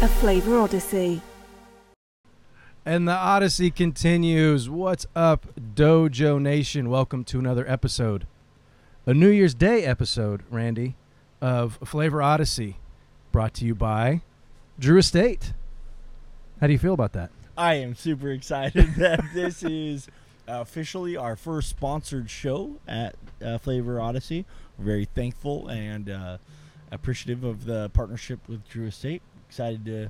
A to Z, a flavor odyssey. And the Odyssey continues. What's up, Dojo Nation? Welcome to another episode, a New Year's Day episode, Randy, of Flavor Odyssey, brought to you by Drew Estate. How do you feel about that? I am super excited that this is officially our first sponsored show at uh, Flavor Odyssey. We're very thankful and uh, appreciative of the partnership with Drew Estate. Excited to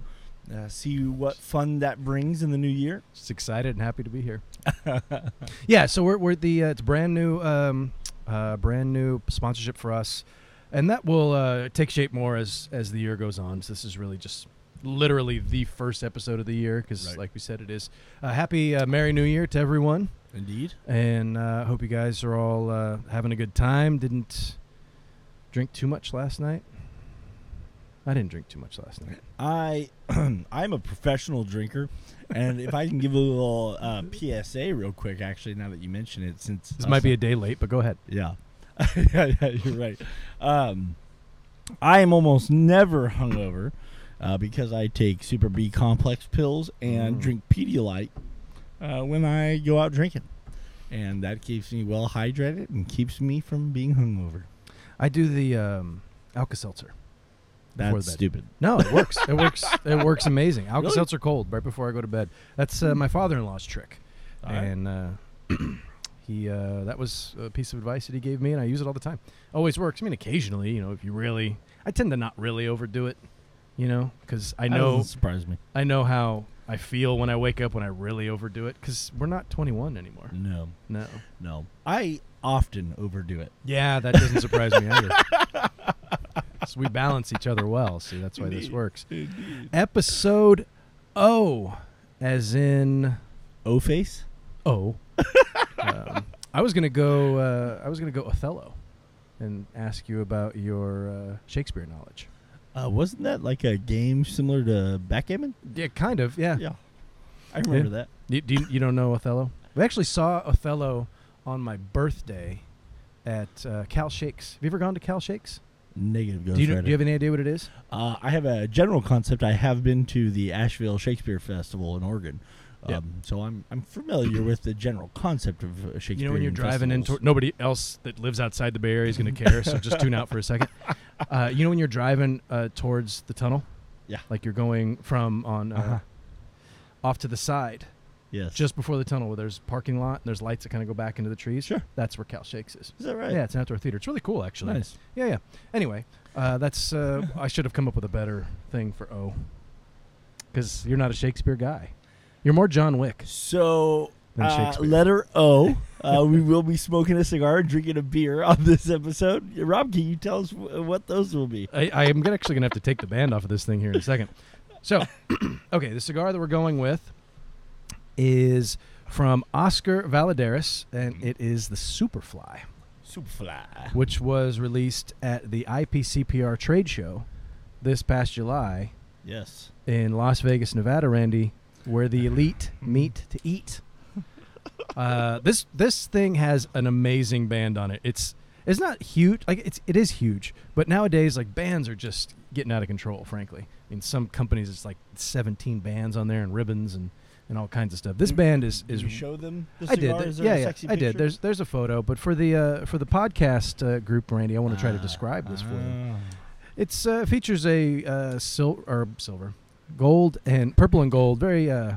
uh, see what fun that brings in the new year. Just excited and happy to be here. yeah, so we're we're the uh, it's brand new um, uh, brand new sponsorship for us, and that will uh, take shape more as as the year goes on. So this is really just literally the first episode of the year because, Right. like we said, it is. Uh, happy uh, Merry New Year to everyone, Indeed. and uh, hope you guys are all uh, having a good time. Didn't drink too much last night. I didn't drink too much last night. I I'm a professional drinker, and if I can give a little uh, PSA real quick, actually, now that you mention it, since This might be a day late, but go ahead. Yeah. yeah, yeah, you're right. Um, I am almost never hungover uh, because I take Super B complex pills and Mm. drink Pedialyte uh, when I go out drinking. And that keeps me well hydrated and keeps me from being hungover. I do the um, Alka-Seltzer. before That's stupid. No, it works. it works. It works amazing. Alka Really? Seltzer cold right before I go to bed. That's uh, my father-in-law's trick, All right. and uh, he uh, that was a piece of advice that he gave me, and I use it all the time. Always works. I mean, occasionally, you know, if you really, I tend to not really overdo it, you know, because I know surprise me. I know how I feel when I wake up when I really overdo it, because we're not 21 anymore. No, No. no. I often overdo it. Yeah, that doesn't surprise me either. so we balance each other well. See, that's why this Indeed. works. Episode O, as in O face? O. um, I was gonna go. Uh, I was gonna go Othello, and ask you about your uh, Shakespeare knowledge. Uh, wasn't that like a game similar to backgammon? Yeah, kind of. Yeah. Yeah. I remember that. You, do you, you don't know Othello? We actually saw Othello on my birthday at uh, Cal Shakes. Have you ever gone to Cal Shakes? Negative Ghost Do you, know, Rider. do you have any idea what it is? Uh, I have a general concept. I have been to the Asheville Shakespeare Festival in Oregon, um, Yep. so I'm I'm familiar with the general concept of uh, Shakespeare. You know when you're driving in, toward, nobody else that lives outside the Bay Area is going to care, so just tune out for a second. Uh, you know when you're driving uh, towards the tunnel, Yeah. like you're going from on uh, Uh-huh. off to the side, yes, just before the tunnel, where there's a parking lot and there's lights that kind of go back into the trees. Sure. that's where Cal Shakes is. is that right? Yeah, it's an outdoor theater. It's really cool, actually. nice. Yeah, yeah. Anyway, uh, that's uh, I should have come up with a better thing for O, because you're not a Shakespeare guy. You're more John Wick So than uh, Shakespeare. letter O. Uh, we will be smoking a cigar and drinking a beer on this episode. Rob, can you tell us w- what those will be? I, I am actually going to have to take the band off of this thing here in a second. So, okay, the cigar that we're going with is from Oscar Valladares, and it is the Superfly, Superfly. which was released at the IPCPR trade show this past July Yes. in Las Vegas, Nevada, Randy, where the elite meet to eat. Uh, this this thing has an amazing band on it. It's it's not huge, like it's it is huge, but nowadays like bands are just getting out of control. Frankly, I mean some companies it's like 17 bands on there and ribbons and, and all kinds of stuff. This band is Did is you show them the I did. th- Is there yeah, yeah, I did. There's there's a photo, but for the uh, for the podcast uh, group, Randy, I want to try to Ah, describe this for you. ah. It's uh, features a uh, sil- or silver, gold and purple and gold, very uh,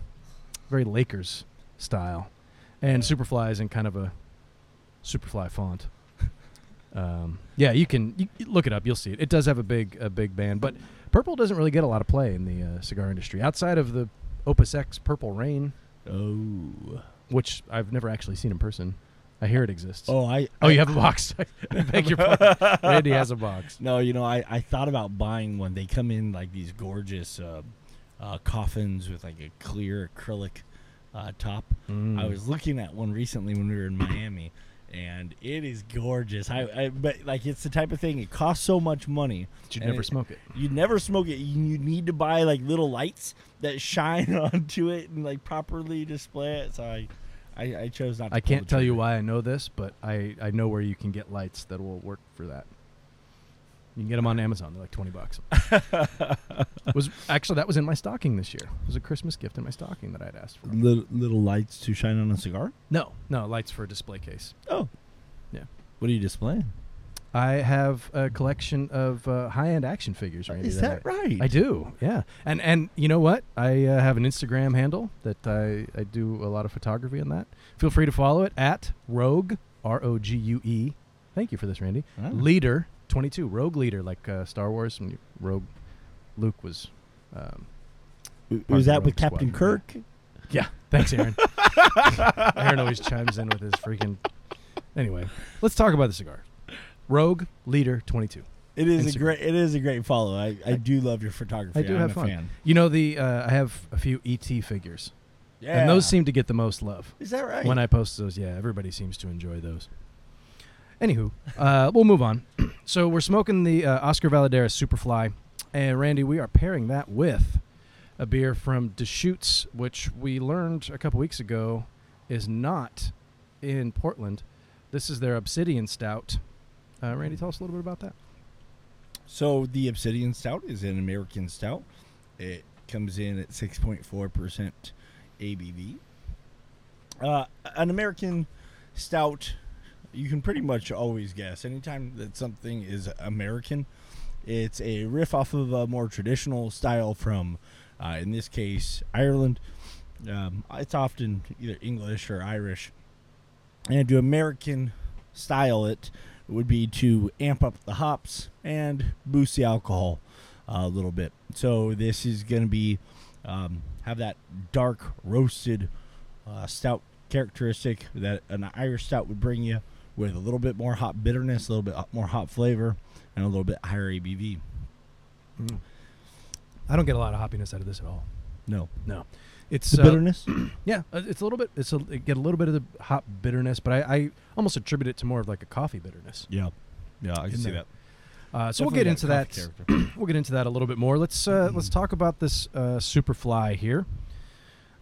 very Lakers style, and Superfly is in kind of a Superfly font. Um, yeah, you can you, you look it up. You'll see it. It does have a big a big band, but purple doesn't really get a lot of play in the uh, cigar industry outside of the Opus X Purple Rain, Oh. which I've never actually seen in person. I hear it exists. Oh, I. Oh, I- you have a box. I beg your pardon. Randy has a box. No, you know, I, I thought about buying one. They come in like these gorgeous uh, uh, coffins with like a clear acrylic uh, top. Mm. I was looking at one recently when we were in Miami, and it is gorgeous. I, I but like it's the type of thing. It costs so much money. But you'd never it- smoke it. You'd never smoke it. You, you need to buy like little lights that shine onto it and like properly display it. So I, I, I chose not. to I can't tell you why I know this, but I, I know where you can get lights that will work for that. You can get them on Amazon. They're like twenty bucks. was actually that was in my stocking this year. It was a Christmas gift in my stocking that I'd asked for. little, little lights to shine on a cigar. No, no lights for a display case. Oh, Yeah. What are you displaying? I have a collection of uh, high-end action figures. Randy, Is that I, right? I do, yeah. And and you know what? I uh, have an Instagram handle that I, I do a lot of photography on that. Feel free to follow it at Rogue R O G U E. Thank you for this, Randy. Ah. Leader twenty two, Rogue Leader, like uh, Star Wars. When Rogue Luke was. Um, Was that with Captain Kirk? yeah, thanks, Aaron. Aaron always chimes in with his freaking. Anyway, let's talk about the cigar. Rogue Leader twenty two. It is a great. It is a great follow. I, I do love your photography. I do I'm have a fun. fan. You know the uh, I have a few ET figures, Yeah, and those seem to get the most love. Is that right? When I post those, yeah, everybody seems to enjoy those. Anywho, uh, we'll move on. so we're smoking the uh, Oscar Valladares Superfly, and Randy, we are pairing that with a beer from Deschutes, which we learned a couple weeks ago is not in Portland. This is their Obsidian Stout. Uh, Randy, tell us a little bit about that. So the Obsidian Stout is an American stout. It comes in at 6.4% ABV. Uh, an American stout, you can pretty much always guess. Anytime that something is American, it's a riff off of a more traditional style from, uh, in this case, Ireland. Um, it's often either English or Irish. And to American style it, would be to amp up the hops and boost the alcohol a little bit. So this is going to be um, have that dark roasted uh, stout characteristic that an Irish stout would bring you, with a little bit more hop bitterness, a little bit more hop flavor, and a little bit higher ABV. I don't get a lot of hoppiness out of this at all. No, No, it's the uh, bitterness. Yeah, uh, it's a little bit. It's a it get a little bit of the hop bitterness, but I, I almost attribute it to more of like a coffee bitterness. yeah, yeah, I can see that. Uh, so we'll get into that. We'll get into that a little bit more. Let's uh, let's talk about this uh, Superfly here.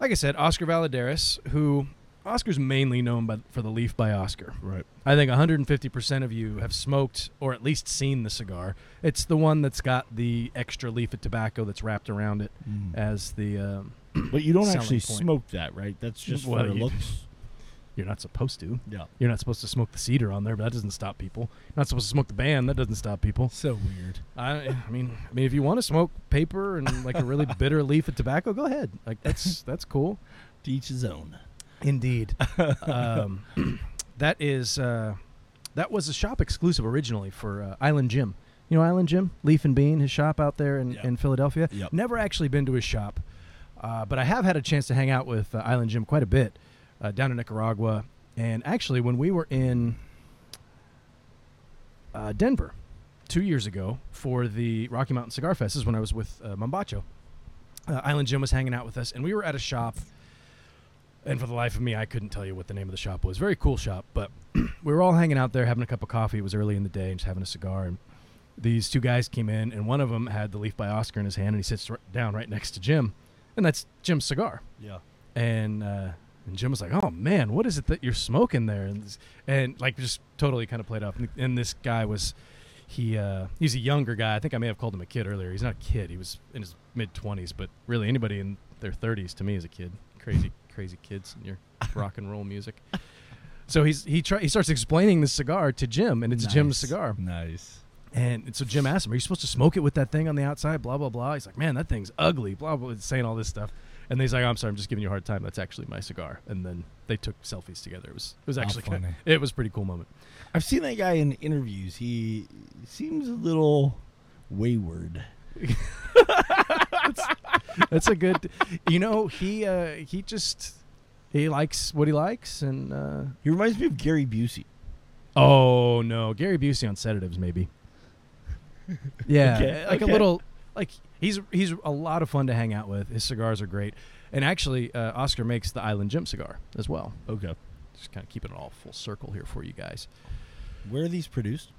Like I said, Oscar Valladares, who Oscar's mainly known by, for the Leaf by Oscar. right. I think 150% of you have smoked or at least seen the cigar. It's the one that's got the extra leaf of tobacco that's wrapped around it as the. Um, But you don't actually point. smoke that, right? That's just Well, for you- looks. you're not supposed to. Yeah. You're not supposed to smoke the cedar on there, but that doesn't stop people. You're not supposed to smoke the band. That doesn't stop people. So weird. I, I mean, I mean, if you want to smoke paper and like a really bitter leaf of tobacco, go ahead. Like that's that's cool. To each his own. Indeed. um, that is uh, that was a shop exclusive originally for uh, Island Jim. You know Island Jim, Leaf and Bean, his shop out there in, Yep. in Philadelphia. Yep. Never actually been to his shop, uh, but I have had a chance to hang out with uh, Island Jim quite a bit uh, down in Nicaragua. And actually, when we were in uh, Denver two years ago for the Rocky Mountain Cigar Fest, this is when I was with uh, Mombacho. Uh, Island Jim was hanging out with us, and we were at a shop. And for the life of me, I couldn't tell you what the name of the shop was. Very cool shop, but we were all hanging out there having a cup of coffee. It was early in the day, and just having a cigar. And these two guys came in, and one of them had the Leaf by Oscar in his hand, and he sits r- down right next to Jim, and that's Jim's cigar. Yeah. And uh, and Jim was like, "Oh man, what is it that you're smoking there?" And, this- and like just totally kind of played off. And, and this guy was, he uh, he's a younger guy. I think I may have called him a kid earlier. He's not a kid. He was in his mid twenties, but really anybody in their thirties to me is a kid. Crazy, crazy kids and your rock and roll music. So he's he try, he starts explaining the cigar to Jim, and it's Jim's cigar. Nice. And, so Jim asked him, "Are you supposed to smoke it with that thing on the outside?" Blah blah blah. He's like, "Man, that thing's ugly." Blah blah, blah, saying all this stuff. And he's like, "I'm sorry, I'm just giving you a hard time. That's actually my cigar." And then they took selfies together. It was it was actually kinda- funny. it was a pretty cool moment. I've seen that guy in interviews. He seems a little wayward. That's a good, you know, he uh, he just he likes what he likes, and uh, He reminds me of Gary Busey. oh no, Gary Busey on sedatives maybe. Yeah, Okay, like okay. a little like he's he's a lot of fun to hang out with. His cigars are great, and actually, uh, Oscar makes the Island Jim cigar as well. Okay. Just kind of keeping it all full circle here for you guys. Where are these produced?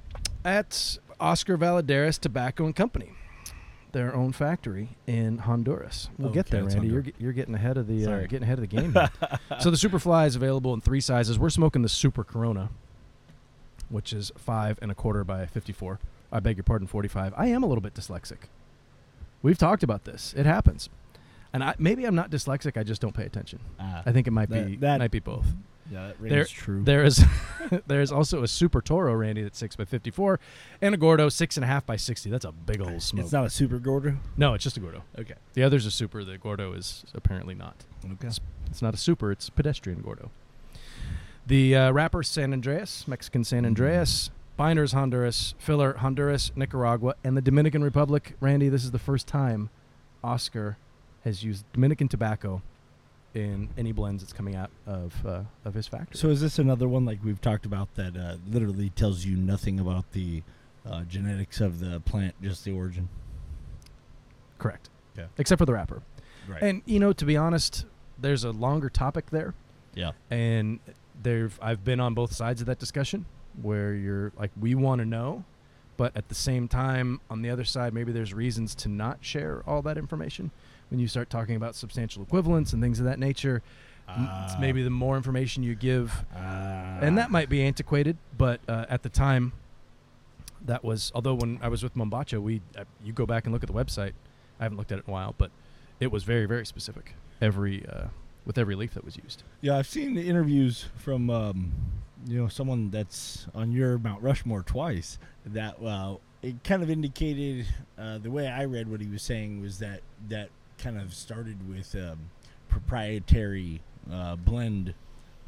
At Oscar Valladares Tobacco and Company, their own factory in Honduras. We'll get Okay, there, Randy. You're, you're getting ahead of the uh, getting ahead of the game. so the Superfly is available in three sizes. We're smoking the Super Corona, which is five and a quarter by fifty-four. I beg your pardon, 45. I am a little bit dyslexic. We've talked about this. It happens. And I, maybe I'm not dyslexic. I just don't pay attention. Ah, I think it might That- be that- might be both. Yeah, that there- true. There is there is also a Super Toro Randy that's six by 54, and a Gordo six and a half by 60. That's a big old smoke. it's not a super Gordo. no, it's just a Gordo. Okay. The other's a Super. The Gordo is apparently not. Okay. It's not a Super. It's pedestrian Gordo. The uh, wrapper San Andreas, Mexican San Andreas, Binders Honduras, Filler Honduras, Nicaragua, and the Dominican Republic. Randy, this is the first time Oscar has used Dominican tobacco in any blends that's coming out of uh, of his factory. So is this another one like we've talked about that uh, literally tells you nothing about the uh, genetics of the plant, just the origin? Correct. Yeah. Except for the wrapper. Right. And you know, to be honest, there's a longer topic there, yeah. and there I've been on both sides of that discussion where you're like, we want to know, but at the same time, on the other side, maybe there's reasons to not share all that information. When you start talking about substantial equivalence and things of that nature, Ah. maybe the more information you give, Uh, and that might be antiquated, but uh, at the time, that was. Although when I was with Mombacho, we uh, you go back and look at the website. I haven't looked at it in a while, but it was very very specific. Every uh, with every leaf that was used. Yeah, I've seen the interviews from um, you know someone that's on your Mount Rushmore twice. That well, it kind of indicated uh, the way I read what he was saying was that that kind of started with um, proprietary uh, blend,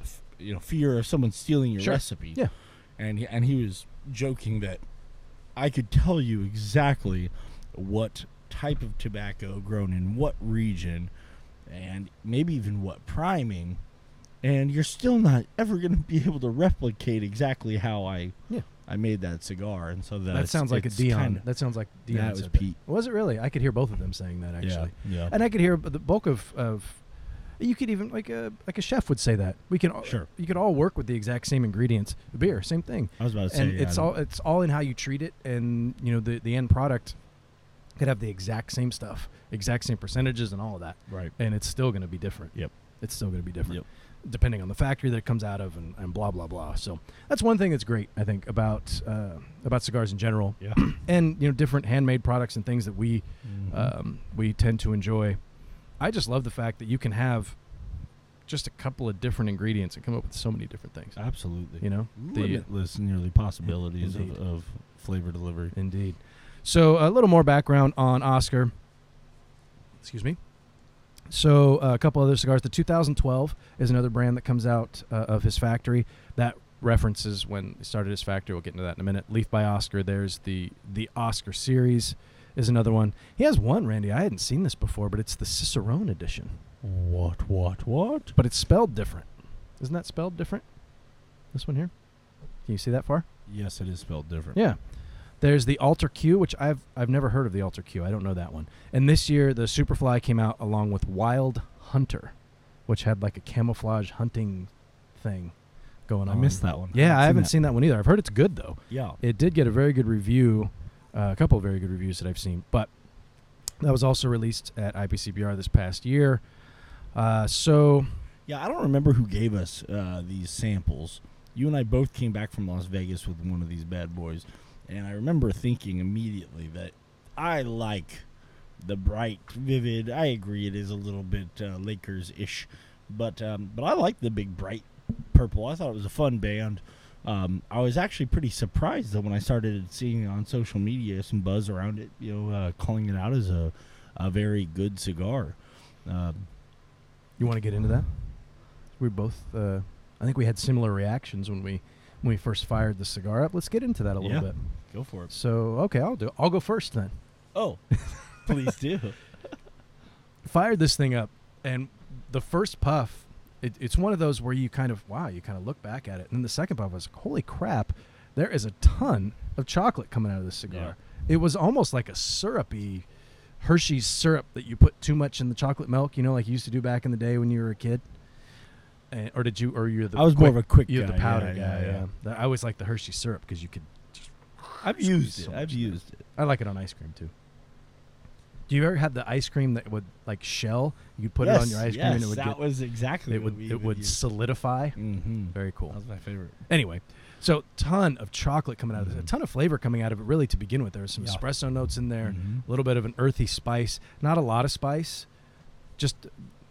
f- you know, fear of someone stealing your Sure. recipe. Yeah. and he, and he was joking that I could tell you exactly what type of tobacco grown in what region and maybe even what priming and you're still not ever going to be able to replicate exactly how I Yeah. I made that cigar and so that sounds like a Dion. Kinda, that sounds like Dion. that was said that. Pete. Was it really? I could hear both of them saying that actually, Yeah, yeah. and I could hear the bulk of of. You could even like a like a chef would say that we can all, Sure. you could all work with the exact same ingredients. Beer, same thing. I was about to say and yeah, it's all it's all in how you treat it and you know the the end product could have the exact same stuff exact same percentages and all of that right. and it's still going to be different Yep. it's still going to be different Yep. Depending on the factory that it comes out of and, and blah blah blah so that's one thing that's great i think about uh, about cigars in general Yeah. and you know different handmade products and things that we Mhm. um, we tend to enjoy i just love the fact that you can have just a couple of different ingredients and come up with so many different things Absolutely. you know the limitless nearly possibilities of, of flavor delivery. Indeed. So a little more background on Oscar. Excuse me. So uh, a couple other cigars. The 2012 is another brand that comes out uh, of his factory. That references when he started his factory. We'll get into that in a minute. Leaf by Oscar. There's the the Oscar series is another one. He has one, Randy. I hadn't seen this before, but it's the Cicerone edition. What? What? What? But it's spelled different. Isn't that spelled different? This one here. Can you see that far? Yes, it is spelled different. Yeah. There's the Alter Q, which I've I've never heard of the Alter Q. I don't know that one. And this year the Superfly came out along with Wild Hunter, which had like a camouflage hunting thing going on. I missed that one. Yeah, I haven't that. seen that one either. I've heard it's good though. Yeah. It did get a very good review, uh, a couple of very good reviews that I've seen. But that was also released at IPCPR this past year. Uh, so Yeah, I don't remember who gave us uh, these samples. You and I both came back from Las Vegas with one of these bad boys, and I remember thinking immediately that I like the bright, vivid. I agree, it is a little bit uh, Lakers-ish, but um, but I like the big bright purple. I thought it was a fun band. Um, I was actually pretty surprised though when I started seeing on social media some buzz around it. You know, uh, calling it out as a a very good cigar. Um, you want to get into that? We both, uh, I think we had similar reactions when we when we first fired the cigar up. Let's get into that a little Yeah. bit. go for it. So okay, I'll do. I'll go first then. Oh, please do. Fired this thing up, and the first puff, it, it's one of those where you kind of wow, you kind of look back at it, and then the second puff was holy crap, there is a ton of chocolate coming out of this cigar. It was almost like a syrupy Hershey's syrup that you put too much in the chocolate milk. You know, like you used to do back in the day when you were a kid. And, or did you? Or you're the I was more of a quick You're guy. the powder yeah, guy. yeah, Yeah. I always like the Hershey syrup because you could. I've used so it. I've used it. I like it on ice cream too. Do you ever had the ice cream that would like shell? You could put it on your ice cream and it would that get, was exactly it would it would solidify. Mm-hmm. Very cool. That was my favorite. Anyway, so ton of chocolate coming out of this, a ton of flavor coming out of it. Really, to begin with, there was some Yeah. espresso notes in there, Mhm. a little bit of an earthy spice, not a lot of spice, just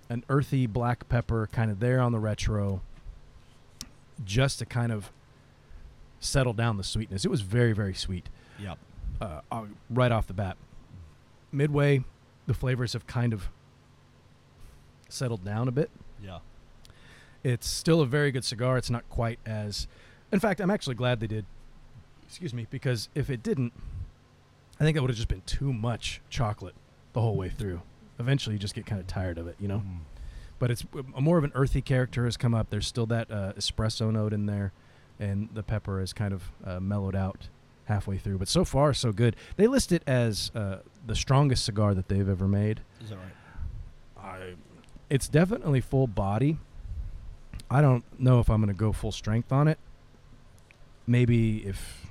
an earthy black pepper kind of there on the retro, just to kind of settle down the sweetness. It was very very sweet Yep. uh, uh, right off the bat. Midway, the flavors have kind of settled down a bit. Yeah. It's still a very good cigar. It's not quite as. In fact, I'm actually glad they did. Excuse me, because if it didn't, I think it would have just been too much chocolate the whole way through. Eventually, you just get kind of tired of it, you know. Mm. But it's a more of an earthy character has come up. There's still that uh, espresso note in there, and the pepper is kind of uh, mellowed out halfway through. But so far, so good. They list it as uh, the strongest cigar that they've ever made. Is that right? I, it's definitely full body. I don't know if I'm going to go full strength on it. Maybe if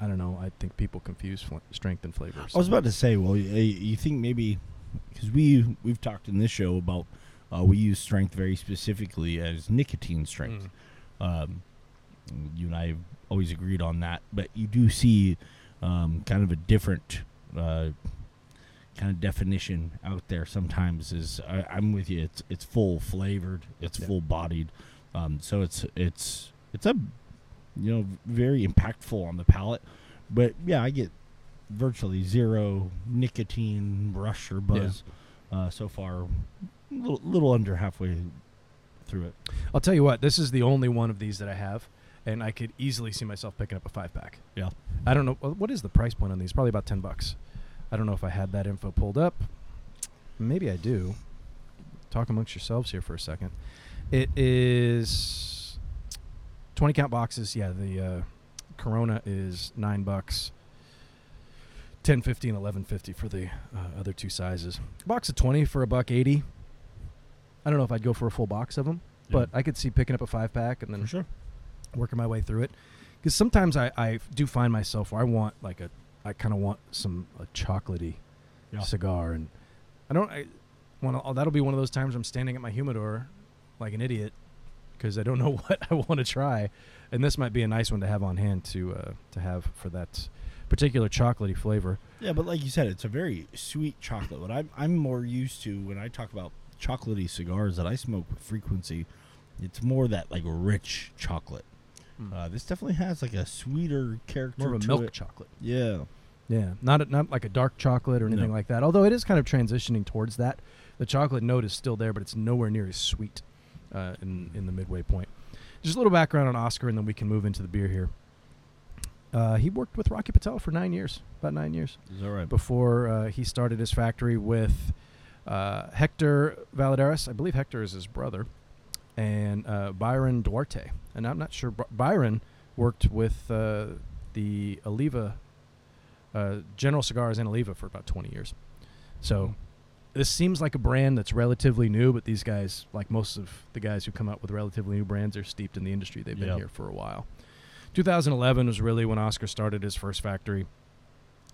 I don't know. I think people confuse fl- strength and flavors. I was about to say, well, you, you think maybe because we we've talked in this show about uh, we use strength very specifically as nicotine strength. Mm. Um, you and I have always agreed on that, but you do see um, kind of a different uh, kind of definition out there. Sometimes is I, I'm with you. It's it's full flavored. It's Yeah. full bodied. Um, so it's it's it's a you know very impactful on the palate. But yeah, I get virtually zero nicotine rush or buzz uh, so far. Little, little under halfway through it. I'll tell you what. This is the only one of these that I have, and I could easily see myself picking up a five pack. Yeah. I don't know what is the price point on these. Probably about ten bucks. I don't know if I had that info pulled up. Maybe I do. Talk amongst yourselves here for a second. It is twenty count boxes. Yeah, the uh, Corona is nine bucks. 1050 and 1150 for the uh, other two sizes. Box of 20 for a buck 80. I don't know if I'd go for a full box of them, but I could see picking up a five pack and then sure. working my way through it. Because sometimes I, I do find myself where I want like a I kind of want some a chocolatey Yeah. cigar, and I don't I want to. That'll be one of those times I'm standing at my humidor like an idiot because I don't know what I want to try, and this might be a nice one to have on hand to uh, to have for that particular chocolatey flavor. Yeah, but like you said, it's a very sweet chocolate. What I'm I'm more used to when I talk about chocolatey cigars that I smoke with frequency, it's more that like rich chocolate. Uh, this definitely has like a sweeter character. More of a to milk it. chocolate. Yeah. Yeah, not a, not like a dark chocolate or anything No. like that. Although it is kind of transitioning towards that. The chocolate note is still there, but it's nowhere near as sweet uh, in in the midway point. Just a little background on Oscar, and then we can move into the beer here. Uh, he worked with Rocky Patel for nine years, about nine years, Is that right? before uh, he started his factory with uh, Hector Valladares. I believe Hector is his brother, and uh, Byron Duarte. And I'm not sure. Byron worked with uh, the Oliva, uh, General Cigars and Oliva for about 20 years. So this seems like a brand that's relatively new, but these guys, like most of the guys who come out with relatively new brands, are steeped in the industry. They've been Yep. here for a while. 2011 was really when Oscar started his first factory.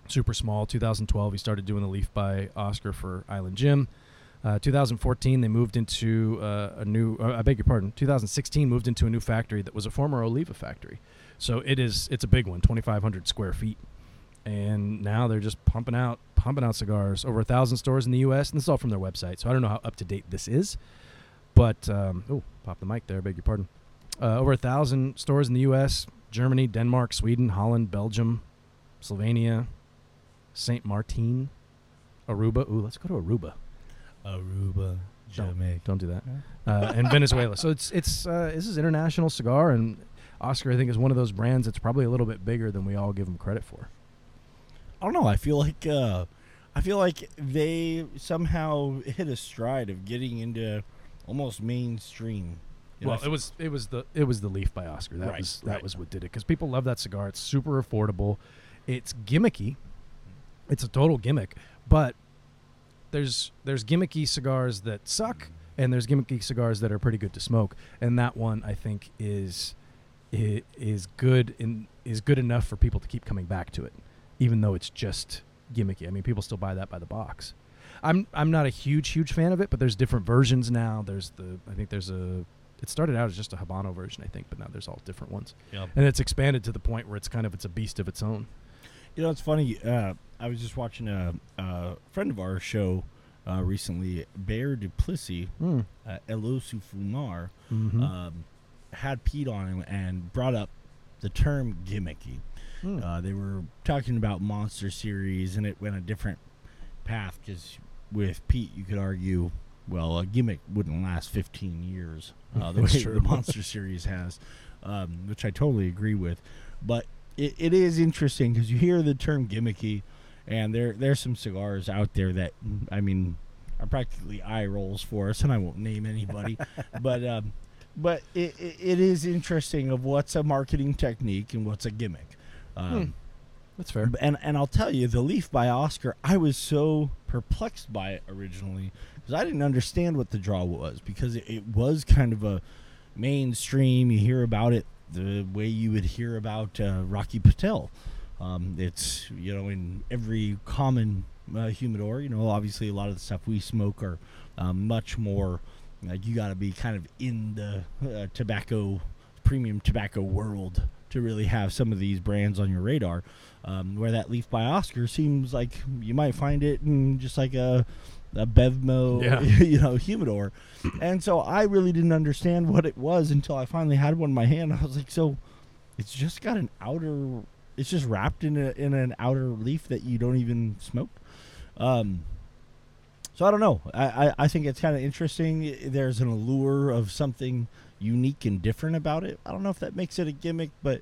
Super small. 2012, he started doing the leaf by Oscar for Island Jim. Uh, 2014, they moved into uh, a new. Uh, I beg your pardon. 2016 moved into a new factory that was a former Oliva factory. So it is. It's a big one, 2,500 square feet, and now they're just pumping out, pumping out cigars. Over a thousand stores in the U.S. And this is all from their website. So I don't know how up to date this is, but um, oh, pop the mic there. I beg your pardon. Uh, over a thousand stores in the U.S., Germany, Denmark, Sweden, Holland, Belgium, Slovenia, Saint Martin, Aruba. Ooh, let's go to Aruba. Aruba, Jamaica. Don't do that. Uh, and Venezuela. So it's it's uh, this is international cigar, and Oscar I think is one of those brands that's probably a little bit bigger than we all give them credit for. I don't know. I feel like uh, I feel like they somehow hit a stride of getting into almost mainstream. You well, it was it was the it was the Leaf by Oscar. That Right, was that right. was what did it because people love that cigar. It's super affordable. It's gimmicky. It's a total gimmick, but there's there's gimmicky cigars that suck, and there's gimmicky cigars that are pretty good to smoke. And that one I think is is good in is good enough for people to keep coming back to it, even though it's just gimmicky. I mean, people still buy that by the box. I'm I'm not a huge huge fan of it, but there's different versions now. There's the I think there's a it started out as just a Habano version, I think, but now there's all different ones, Yeah. and it's expanded to the point where it's kind of it's a beast of its own. You know, it's funny. Uh, I was just watching a, a friend of ours show uh, recently, Bear Duplessis, Mm. uh, Elosu Fumar, Mm-hmm. um, had Pete on him and brought up the term gimmicky. Mm. Uh, they were talking about Monster Series, and it went a different path because with Pete, you could argue, well, a gimmick wouldn't last 15 years uh, the way true. the Monster Series has, um, which I totally agree with. But it, it is interesting because you hear the term gimmicky, and there there's some cigars out there that I mean are practically eye rolls for us, and I won't name anybody, but um, but it, it, it is interesting of what's a marketing technique and what's a gimmick. Um, That's fair. and and I'll tell you, the Leaf by Oscar, I was so perplexed by it originally because I didn't understand what the draw was because it, it was kind of a mainstream. You hear about it the way you would hear about uh, Rocky Patel. Um, it's you know in every common uh, humidor. You know, obviously a lot of the stuff we smoke are um, much more like you got to be kind of in the uh, tobacco premium tobacco world to really have some of these brands on your radar. Um, where that Leaf by Oscar seems like you might find it in just like a a Bevmo, Yeah. you know, humidor. And so I really didn't understand what it was until I finally had one in my hand. I was like, so it's just got an outer, it's just wrapped in a in an outer leaf that you don't even smoke. Um, so I don't know. I, I, I think it's kind of interesting. There's an allure of something unique and different about it. I don't know if that makes it a gimmick, but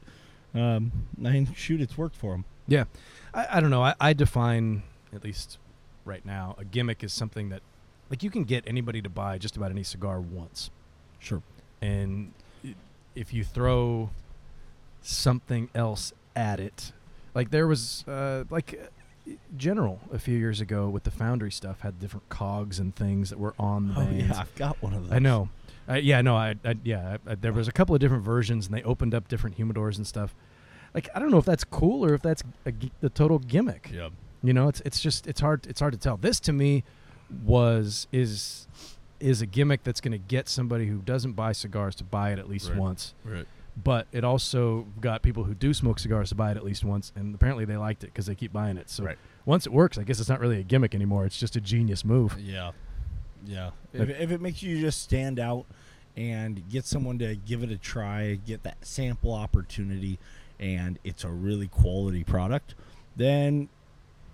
um, I mean, shoot, it's worked for him. Yeah, I, I don't know. I, I define at least right now a gimmick is something that like you can get anybody to buy just about any cigar once, Sure. and if you throw something else at it, like there was uh, like uh, General a few years ago with the Foundry stuff had different cogs and things that were on the Oh bands. yeah, I've got one of those. I know. Uh, yeah, no, I, I yeah, I, I, there was a couple of different versions, and they opened up different humidors and stuff. Like, I don't know if that's cool or if that's a, the total gimmick. Yeah. You know, it's it's just it's hard it's hard to tell. This to me was is is a gimmick that's going to get somebody who doesn't buy cigars to buy it at least Right. once. Right. But it also got people who do smoke cigars to buy it at least once, and apparently they liked it because they keep buying it. So Right. once it works, I guess it's not really a gimmick anymore. It's just a genius move. Yeah. Yeah. If, if it makes you just stand out and get someone to give it a try, get that sample opportunity, and it's a really quality product, then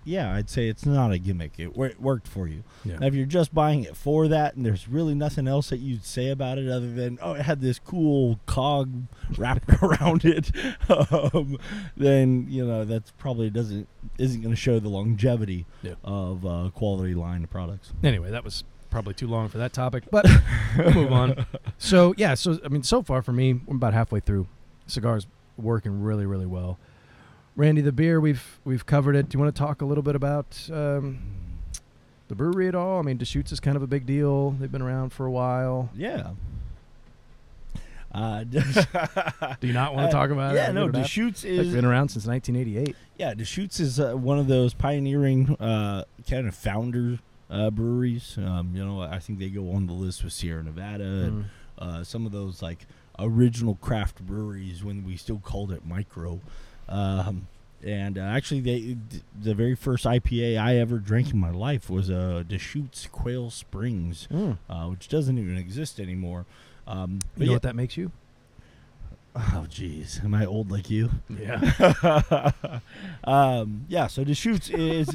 yeah, I'd say it's not a gimmick. It, it worked for you. Yeah. Now, if you're just buying it for that and there's really nothing else that you'd say about it other than, oh, it had this cool cog wrapped around it, um, then, you know, that's probably doesn't, isn't going to show the longevity Yeah. of uh, quality line of products. Anyway, that was probably too long for that topic, but we'll move on. So yeah, so I mean, so far for me, I'm about halfway through. Cigars working really, really well. Randy, the beer we've we've covered it. Do you want to talk a little bit about um, the brewery at all? I mean, Deschutes is kind of a big deal. They've been around for a while. Yeah. Uh, Do you not want to talk about it? yeah, no, Give it up? Deschutes is been around since 1988. yeah, Deschutes is uh, one of those pioneering uh, kind of founder uh, breweries. Um, you know, I think they go on the list with Sierra Nevada and Mm. uh, some of those like original craft breweries when we still called it micro. Um, and uh, actually, they the very first IPA I ever drank in my life was uh, Deschutes Quail Springs, Mm. uh, which doesn't even exist anymore. Um, but You know yeah, what that makes you? Oh, jeez, am I old like you? Yeah. um, yeah, so Deschutes is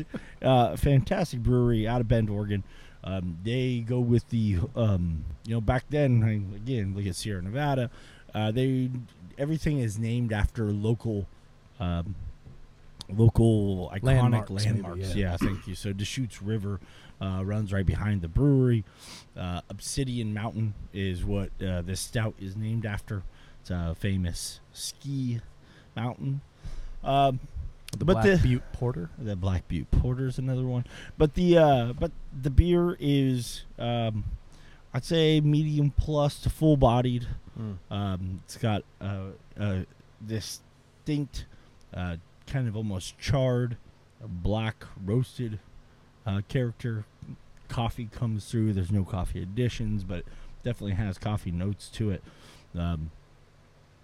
uh, a fantastic brewery out of Bend, Oregon. Um, they go with the, um, you know, back then, again, look at Sierra Nevada. Uh, they everything is named after local, um, local iconic Landmarks, landmarks. maybe, yeah. yeah. thank you. So Deschutes River uh, runs right behind the brewery. Uh, Obsidian Mountain is what uh, this stout is named after. It's a famous ski mountain. Um, The But Black the- Butte Porter. the Black Butte Porter is another one, but the uh, but the beer is um, I'd say medium plus to full bodied. Mm. Um, it's got uh, a distinct, uh, kind of almost charred black roasted uh, character. Coffee comes through. There's no coffee additions, but definitely has coffee notes to it. Um,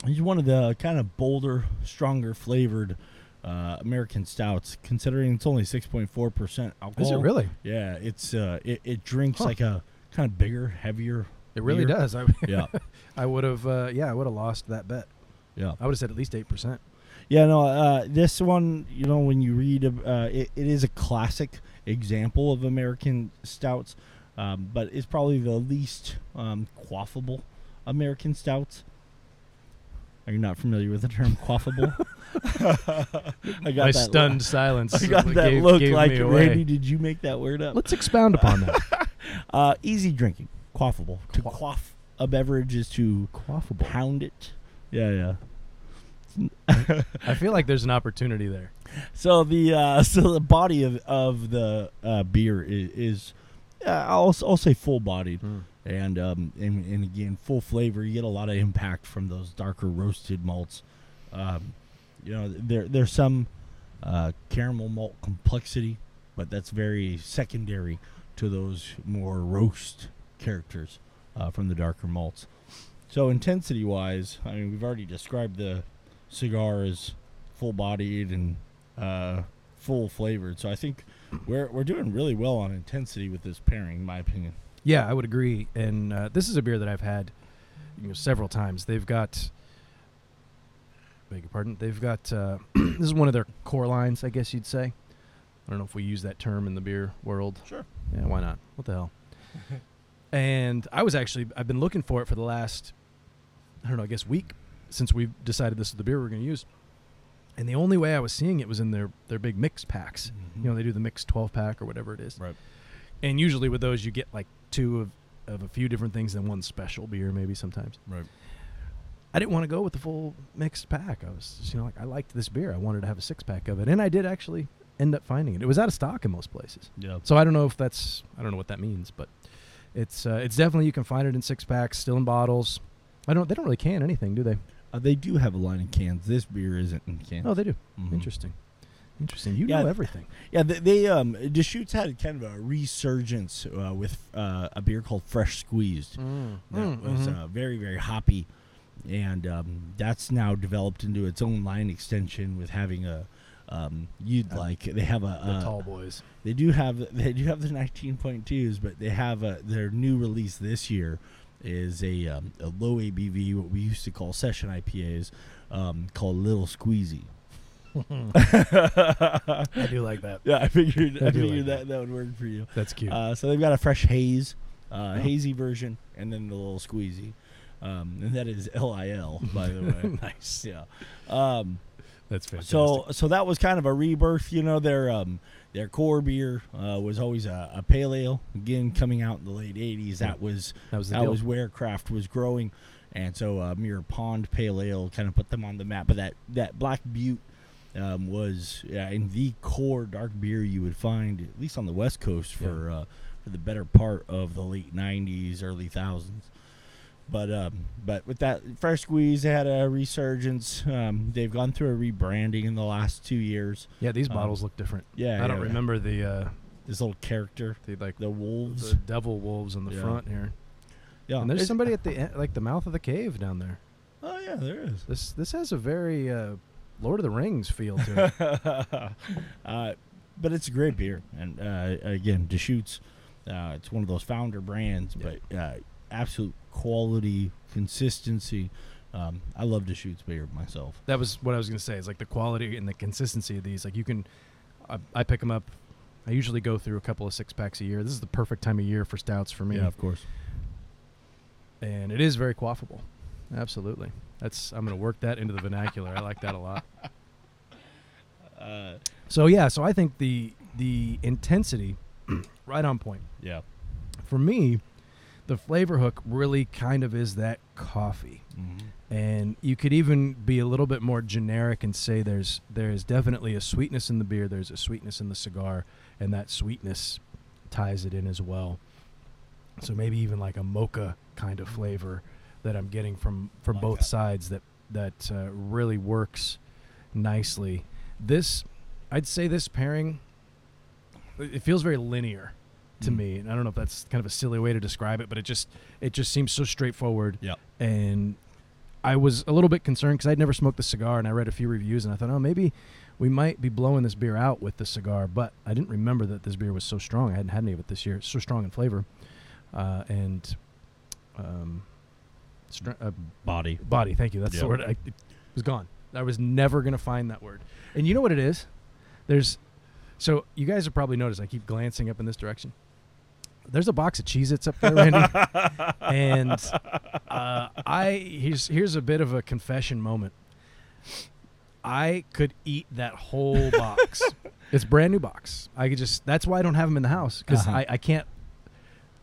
he's one of the kind of bolder, stronger flavored uh, American stouts. Considering it's only six point four percent alcohol. Is it really? Yeah, it's uh, it, it drinks Huh. like a kind of bigger, heavier. It really beer. does. I, Yeah, I would have. Uh, yeah, I would have lost that bet. yeah. I would have said at least eight percent. Yeah, no, uh, this one, you know, when you read, uh, it, it is a classic example of American stouts, um, but it's probably the least um, quaffable American stouts. Are you not familiar with the term quaffable? I got My that stunned look. silence. I got that gave- look gave like me. Randy. Did you make that word up? Let's expound upon that. Uh, easy drinking, quaffable. To Qua- quaff a beverage is to Quaffable. pound it. Yeah, yeah. I feel like there's an opportunity there. So the uh, so the body of of the uh, beer is, is uh, I'll I'll say full bodied and um and, and again full flavor. You get a lot of impact from those darker roasted malts. Um, you know there there's some uh, caramel malt complexity, but that's very secondary to those more roast characters uh, from the darker malts. So intensity wise, I mean we've already described the cigar as full bodied and uh, full flavored. So I think we're we're doing really well on intensity with this pairing, in my opinion. Yeah, I would agree. And uh, this is a beer that I've had you know, several times. They've got, beg your pardon, they've got, uh, this is one of their core lines, I guess you'd say. I don't know if we use that term in the beer world. Sure. Yeah, why not? What the hell? and I was actually, I've been looking for it for the last, I don't know, I guess week since we've decided this is the beer we're going to use. And the only way I was seeing it was in their, their big mix packs. You know, they do the mix 12 pack or whatever it is. Right. And usually with those, you get like two of, of a few different things than one special beer, maybe sometimes. Right. I didn't want to go with the full mixed pack. I was, just, you know, like I liked this beer. I wanted to have a six pack of it, and I did actually end up finding it. It was out of stock in most places, Yeah. so I don't know if that's, I don't know what that means, but it's, uh, it's definitely you can find it in six packs, still in bottles. I don't, they don't really can anything, do they? Uh, they do have a line of cans. This beer isn't in cans. Oh, they do. Mhm. Interesting, interesting. You Yeah, know everything. Yeah, they, they um Deschutes had kind of a resurgence uh, with uh, a beer called Fresh Squeezed. Mm. that was uh, very very hoppy, and um, that's now developed into its own line extension with having a um, you'd Uh, like they have a the uh, tall boys. They do have they do have the 19.2s, but they have a, their new release this year is a um, a low ABV, what we used to call session IPAs, um, called Little Squeezy. I do like that. Yeah, I figured I I, do like figured that. that that would work for you. That's cute. Uh, so they've got a fresh haze, uh, Oh. hazy version, and then the little squeezy, um, and that is L I L by the way. nice. yeah. Um, That's fantastic. so so that was kind of a rebirth. You know, their um their core beer uh, was always a, a pale ale. Again, coming out in the late '80s, that was that was the that deal. was where craft was growing, and so uh, Mirror Pond Pale Ale kind of put them on the map. But that that Black Butte um, was yeah, in the core dark beer you would find at least on the West Coast for uh, for the better part of the late '90s, early thousands. But um, but with that fresh squeeze, they had a resurgence. Um, they've gone through a rebranding in the last two years. yeah, these um, bottles look different. Yeah, I don't yeah. remember the uh, this little character, the like the wolves. the devil wolves on the Yeah. front here. yeah, and there's It's- somebody at the like the mouth of the cave down there. Oh yeah, there is. This this has a very uh, Lord of the Rings feel to it. uh, but it's a great beer, and uh, again, Deschutes. Uh, it's one of those founder brands, Yeah. but uh, absolute quality, consistency. Um, I love Deschutes beer myself. that was what I was gonna say. Is like the quality and the consistency of these. Like you can, I, I pick them up. I usually go through a couple of six packs a year. This is the perfect time of year for stouts for me, Yeah, of course. and it is very quaffable. Absolutely. That's I'm gonna work that into the vernacular. I like that a lot. Uh, So yeah, so I think the the intensity, right on point. yeah. For me, the flavor hook really kind of is that coffee. Mm-hmm. and you could even be a little bit more generic and say there's there's definitely a sweetness in the beer there's a sweetness in the cigar and that sweetness ties it in as well so maybe even like a mocha kind of flavor that i'm getting from from Like both that. sides that that uh, really works nicely this I'd say this pairing. It feels very linear to Mm. me, and I don't know if that's kind of a silly way to describe it, but it just it just seems so straightforward. Yeah, And I was a little bit concerned because I'd never smoked the cigar, and I read a few reviews, and I thought, oh, maybe we might be blowing this beer out with the cigar, but I didn't remember that this beer was so strong. I hadn't had any of it this year. It's so strong in flavor, uh, and um, str- uh, Body. body. Thank you. That's the Yep. word. I, it was gone. I was never gonna find that word. And you know what it is? There's so you guys have probably noticed. I keep glancing up in this direction. There's a box of Cheez-Its up there, Randy. and uh, I here's here's a bit of a confession moment. I could eat that whole box. it's a brand new box. I could just. That's why I don't have them in the house because Uh-huh. I, I can't.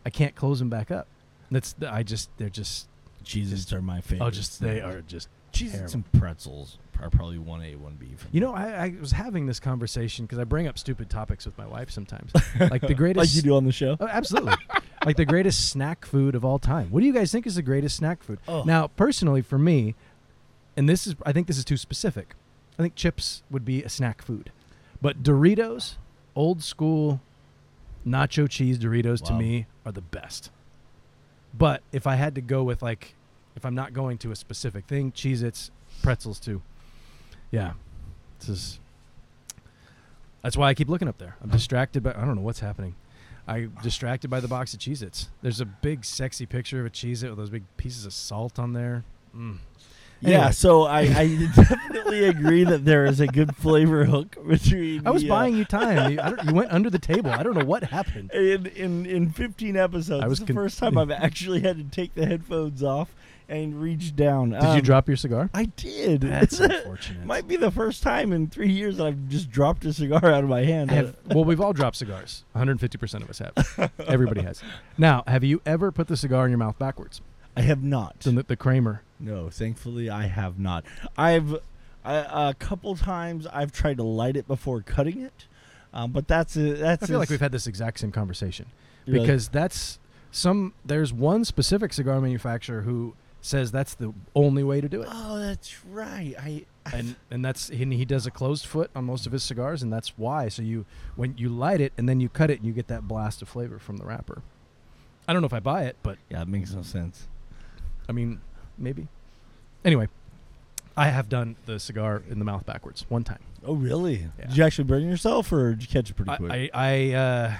I can't close them back up. That's I just they're just Cheeses are my favorite. oh just they are just Cheeses terrible. and pretzels are probably one A, one B. You know, I, I was having this conversation because I bring up stupid topics with my wife sometimes. Like the greatest. like you do on the show. Oh, absolutely. like the greatest snack food of all time. What do you guys think is the greatest snack food? Oh. Now, personally, for me, and this is, I think this is too specific. I think chips would be a snack food, but Doritos, old school, nacho cheese Doritos to me are the best. But if I had to go with like, if I'm not going to a specific thing, Cheez-Its, pretzels too. Yeah, this is. That's why I keep looking up there. I'm distracted by I don't know what's happening. I'm distracted by the box of Cheez-Its. There's a big sexy picture of a Cheez-It with those big pieces of salt on there. Mm. Yeah, so I, I definitely agree that there is a good flavor hook between. I was the, uh, buying you time. You, I don't, you went under the table. I don't know what happened. in in in 15 episodes. I was it's the con- first time I've actually had to take the headphones off and reach down. Did you drop your cigar? I did. That's unfortunate. Might be the first time in three years that I've just dropped a cigar out of my hand. Have, well, we've all dropped cigars. 150% of us have. Everybody has. Now, have you ever put the cigar in your mouth backwards? I have not. So the, the Kramer. No, thankfully I have not. I've I, a couple times I've tried to light it before cutting it, um, but that's a, that's. I feel like we've had this exact same conversation because that's some. There's one specific cigar manufacturer who says that's the only way to do it, Oh, that's right. I and and that's and he does a closed foot on most of his cigars, and that's why. So you when you light it and then you cut it, and you get that blast of flavor from the wrapper. I don't know if I buy it, but yeah, it makes no sense. I mean, maybe. Anyway, I have done the cigar in the mouth backwards one time. Oh, really? Yeah. Did you actually burn yourself, or did you catch it pretty quick? I I I, uh,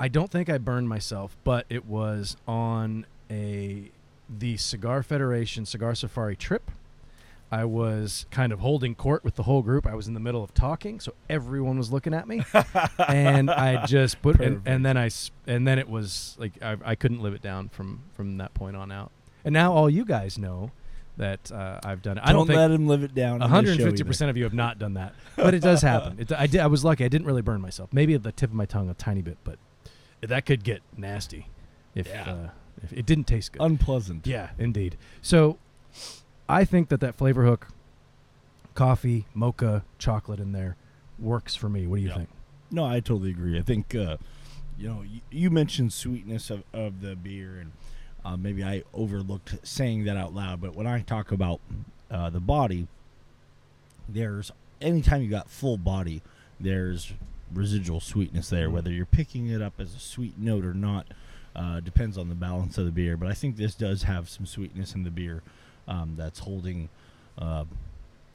I don't think I burned myself, but it was on a the Cigar Federation Cigar Safari trip. I was kind of holding court with the whole group. I was in the middle of talking, so everyone was looking at me, and I just put and, and then I and then it was like I, I couldn't live it down from from that point on out. And now all you guys know that uh, I've done it. I don't think let him live it down. on the show 150 percent of you have not done that, but it does happen. It, I did. I was lucky. I didn't really burn myself. Maybe at the tip of my tongue a tiny bit, but that could get nasty if Yeah. uh, if it didn't taste good. Unpleasant. yeah, indeed. So I think that that flavor hook, coffee, mocha, chocolate in there, works for me. What do you Yeah. think? No, I totally agree. I think uh, you know you, you mentioned sweetness of, of the beer, and uh, maybe I overlooked saying that out loud. But when I talk about uh, the body, there's anytime you got full body, there's residual sweetness there. Whether you're picking it up as a sweet note or not, uh, depends on the balance of the beer. But I think this does have some sweetness in the beer um, that's holding uh,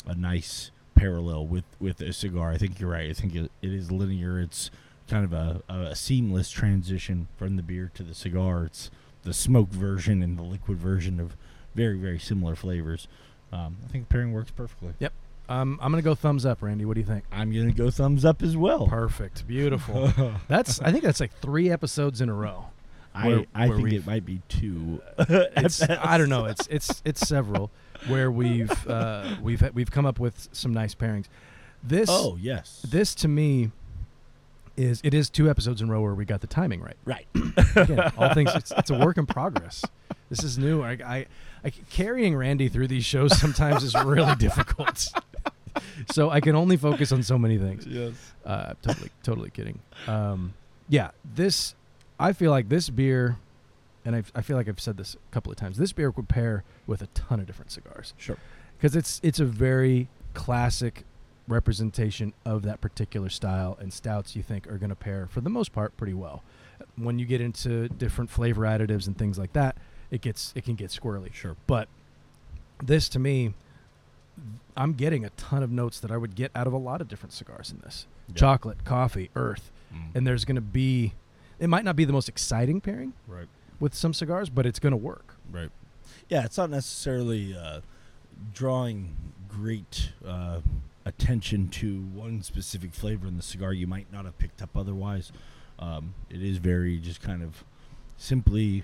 a nice parallel with with a cigar. I think you're right. I think it, it is linear. It's kind of a, a seamless transition from the beer to the cigar. It's the smoked version and the liquid version of very very similar flavors. Um, I think the pairing works perfectly. Yep. Um, I'm gonna go thumbs up, Randy. What do you think? I'm gonna go thumbs up as well. Perfect, beautiful. that's I think that's like three episodes in a row. I Where- I where think it might be two. it's I don't know. It's it's it's several where we've uh, we've we've come up with some nice pairings. This oh yes, this to me is it is two episodes in a row where we got the timing right. right. Again, all things it's, it's a work in progress. This is new. I, I, I carrying Randy through these shows sometimes is really difficult. so I can only focus on so many things. yes. Uh, totally, totally kidding. Um, yeah, this. I feel like this beer, and I, I feel like I've said this a couple of times. This beer would pair with a ton of different cigars Sure. because it's it's a very classic representation of that particular style, and stouts you think are going to pair for the most part pretty well. When you get into different flavor additives and things like that, it gets it can get squirrely. Sure. But this to me, I'm getting a ton of notes that I would get out of a lot of different cigars in this. Yeah. Chocolate, coffee, earth, Mm. and there's going to be. It might not be the most exciting pairing right. with some cigars, but it's going to work. Right. Yeah, it's not necessarily uh, drawing great uh, attention to one specific flavor in the cigar you might not have picked up otherwise. Um, it is very just kind of simply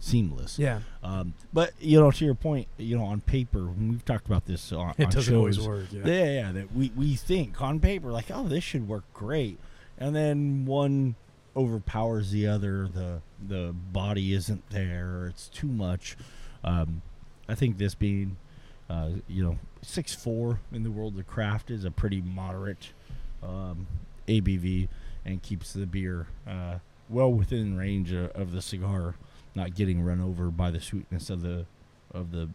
seamless. Yeah, Um, but you know, to your point, you know, on paper, we've talked about this on, it on doesn't always work. Yeah. yeah, yeah, that we, we think on paper like, oh, this should work great, and then one overpowers the other. The the body isn't there, it's too much. Um, I think this being, uh, you know, six four in the world of craft is a pretty moderate um, ABV and keeps the beer uh, well within range of, of the cigar, not getting run over by the sweetness of the of the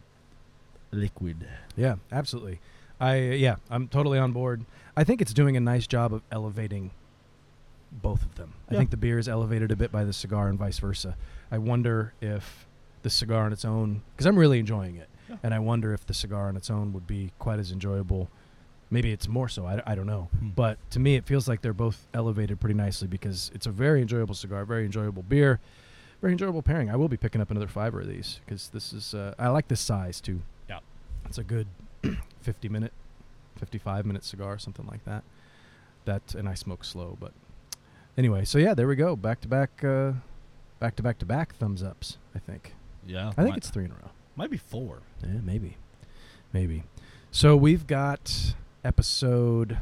liquid. Yeah, absolutely. I yeah, I'm totally on board. I think it's doing a nice job of elevating both of them. I think the beer is elevated a bit by the cigar and vice versa. I wonder if the cigar on its own because I'm really enjoying it. Yeah. And I wonder if the cigar on its own would be quite as enjoyable. Maybe it's more so. I, I don't know. Hmm. But to me, it feels like they're both elevated pretty nicely because it's a very enjoyable cigar, very enjoyable beer, very enjoyable pairing. I will be picking up another fiber of these because this is. Uh, I like this size too. Yeah. It's a good 50 minute, 55 minute cigar, something like that. That and I smoke slow, but anyway. So yeah, there we go. Back to back, uh, back to back to back thumbs ups. I think. Yeah, I think might, it's three in a row. might be four. Yeah, maybe, maybe. So we've got episode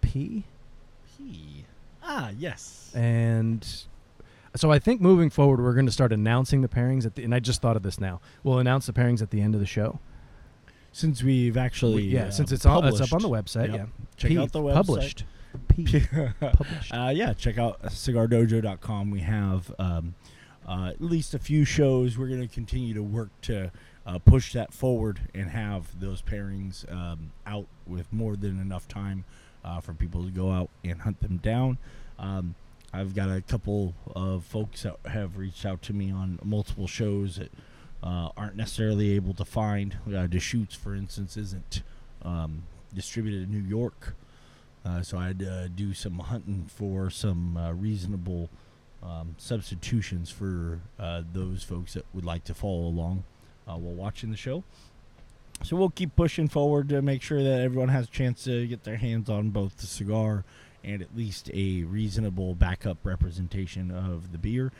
P, P. Ah, yes. and so I think moving forward we're going to start announcing the pairings at the. And I just thought of this now. We'll announce the pairings at the end of the show. Since we've actually, We- yeah, uh, since it's all it's up on the website. Yep. Yeah, Check P, out the website. Published. P. published. uh, yeah, check out cigardojo.com. We have um, uh, at least a few shows. We're going to continue to work to uh, push that forward and have those pairings um, out with more than enough time uh, for people to go out and hunt them down. Um, I've got a couple of folks that have reached out to me on multiple shows that uh, aren't necessarily able to find. Uh, Deschutes, for instance, isn't um, distributed in New York. Uh, so I had to uh, do some hunting for some reasonable um, substitutions for uh, those folks that would like to follow along uh, while watching the show. So we'll keep pushing forward to make sure that everyone has a chance to get their hands on both the cigar and at least a reasonable backup representation of the beer,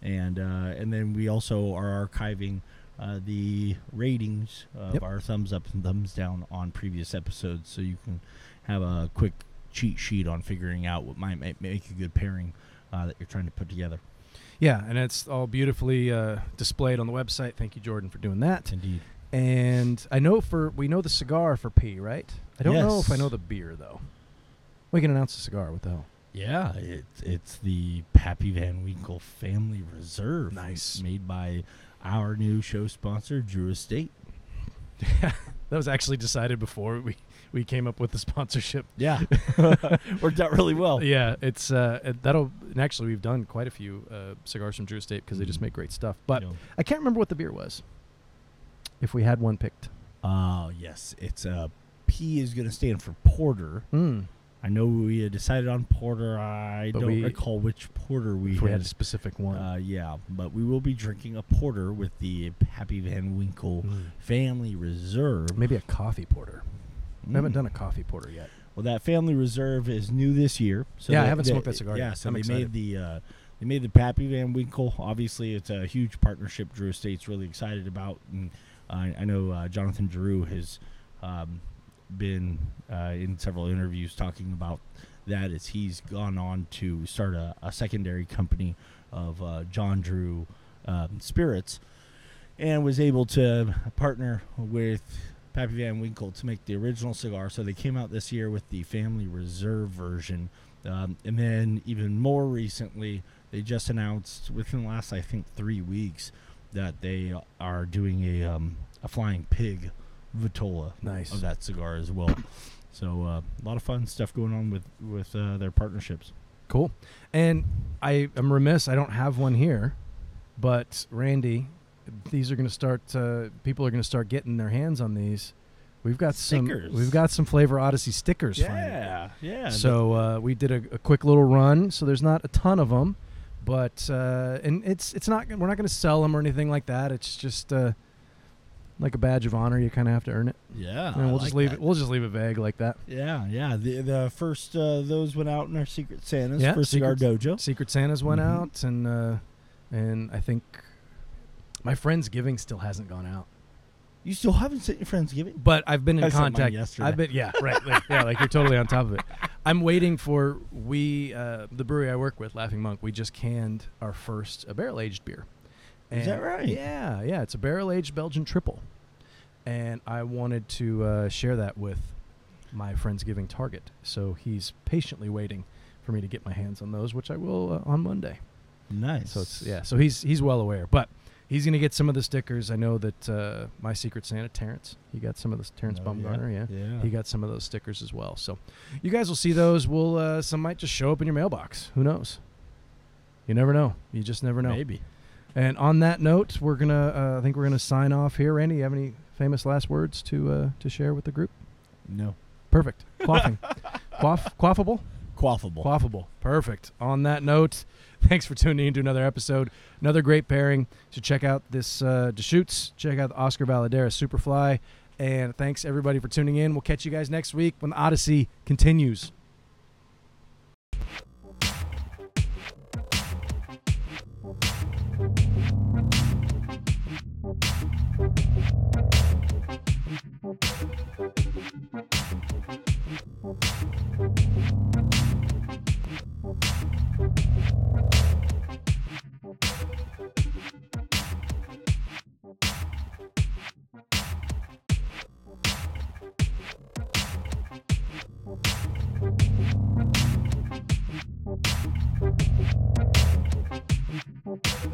and uh, and then we also are archiving uh, the ratings of Yep. our thumbs up and thumbs down on previous episodes, so you can have a quick cheat sheet on figuring out what might make a good pairing uh, that you're trying to put together. Yeah, and it's all beautifully uh, displayed on the website. Thank you, Jordan, for doing that. Indeed. And I know for we know the cigar for P, right? I don't know if I know the beer though. We can announce the cigar. What the hell? Yeah, it's it's the Pappy Van Winkle Family Reserve. Nice. Made by our new show sponsor, Drew Estate. that was actually decided before we we came up with the sponsorship. Yeah, worked out really well. Yeah, it's uh that'll and actually we've done quite a few uh, cigars from Drew Estate because they just Mhm. make great stuff. But. I can't remember what the beer was. If we had one picked. Uh, yes, it's uh, P is going to stand for porter. Mm. I know we had decided on porter. I But don't we- recall which porter we If we had had. a specific one. Uh, yeah, but we will be drinking a porter with the Pappy Van Winkle Mm. Family Reserve. Maybe a coffee porter. We haven't Mm. done a coffee porter yet. Well, that Family Reserve is new this year. So Yeah, I haven't they- smoked that cigar Yeah, yet. so I'm they excited. made the uh, they made the Pappy Van Winkle. Obviously, it's a huge partnership. Drew Estate's really excited about, and I I know uh, Jonathan Drew has um, been uh, in several interviews talking about that as he's gone on to start a, a secondary company of uh, John Drew um, Spirits, and was able to partner with Pappy Van Winkle to make the original cigar. So they came out this year with the Family Reserve version. Um, and then even more recently, they just announced within the last, I think, three weeks that they are doing a, um, a Flying Pig Vitola Nice. of that cigar as well. So uh, a lot of fun stuff going on with with uh, their partnerships. Cool. And I am remiss. I don't have one here, but Randy, these are going to start. Uh, people are going to start getting their hands on these. We've got Stickers. some. We've got some Flavor Odyssey stickers. finally. Yeah, yeah. So uh, we did a, a quick little run. So there's not a ton of them, but uh, and it's it's not we're not going to sell them or anything like that. It's just uh, like a badge of honor. You kind of have to earn it, yeah, and I we'll just like leave that. it. We'll just leave it vague like that. Yeah, yeah. The the first uh, those went out in our Secret Santas Yeah, for Cigar Secret- Dojo. Secret Santas went Mhm. out, and uh, and I think my friend's giving still hasn't gone out. You still haven't sent your friends giving, But I've been in I contact. yesterday. I've been yeah right like, yeah like you're totally on top of it. I'm waiting for we uh, the brewery I work with, Laughing Monk. We just canned our first uh, barrel aged beer. Is that right? Yeah, yeah. It's a barrel aged Belgian triple, and I wanted to uh, share that with my Friendsgiving target. So he's patiently waiting for me to get my hands on those, which I will uh, on Monday. Nice. So it's yeah. So he's he's well aware, but he's gonna get some of the stickers. I know that uh, my Secret Santa Terrence, he got some of the Terrence Oh, Baumgartner. Yeah. Yeah. he got some of those stickers as well. So you guys will see those. We'll uh, some might just show up in your mailbox. Who knows? You never know. You just never know. Maybe. And on that note, we're gonna uh, I think we're gonna sign off here. Randy, you have any famous last words to uh, to share with the group? No. Perfect. Quaffing. Quaff quaffable? Quaffable. Quaffable. Perfect. On that note, thanks for tuning in to another episode. Another great pairing. So check out this uh, Deschutes. Check out the Oscar Valladares Superfly. And thanks everybody for tuning in. We'll catch you guys next week when the Odyssey continues. Thank you.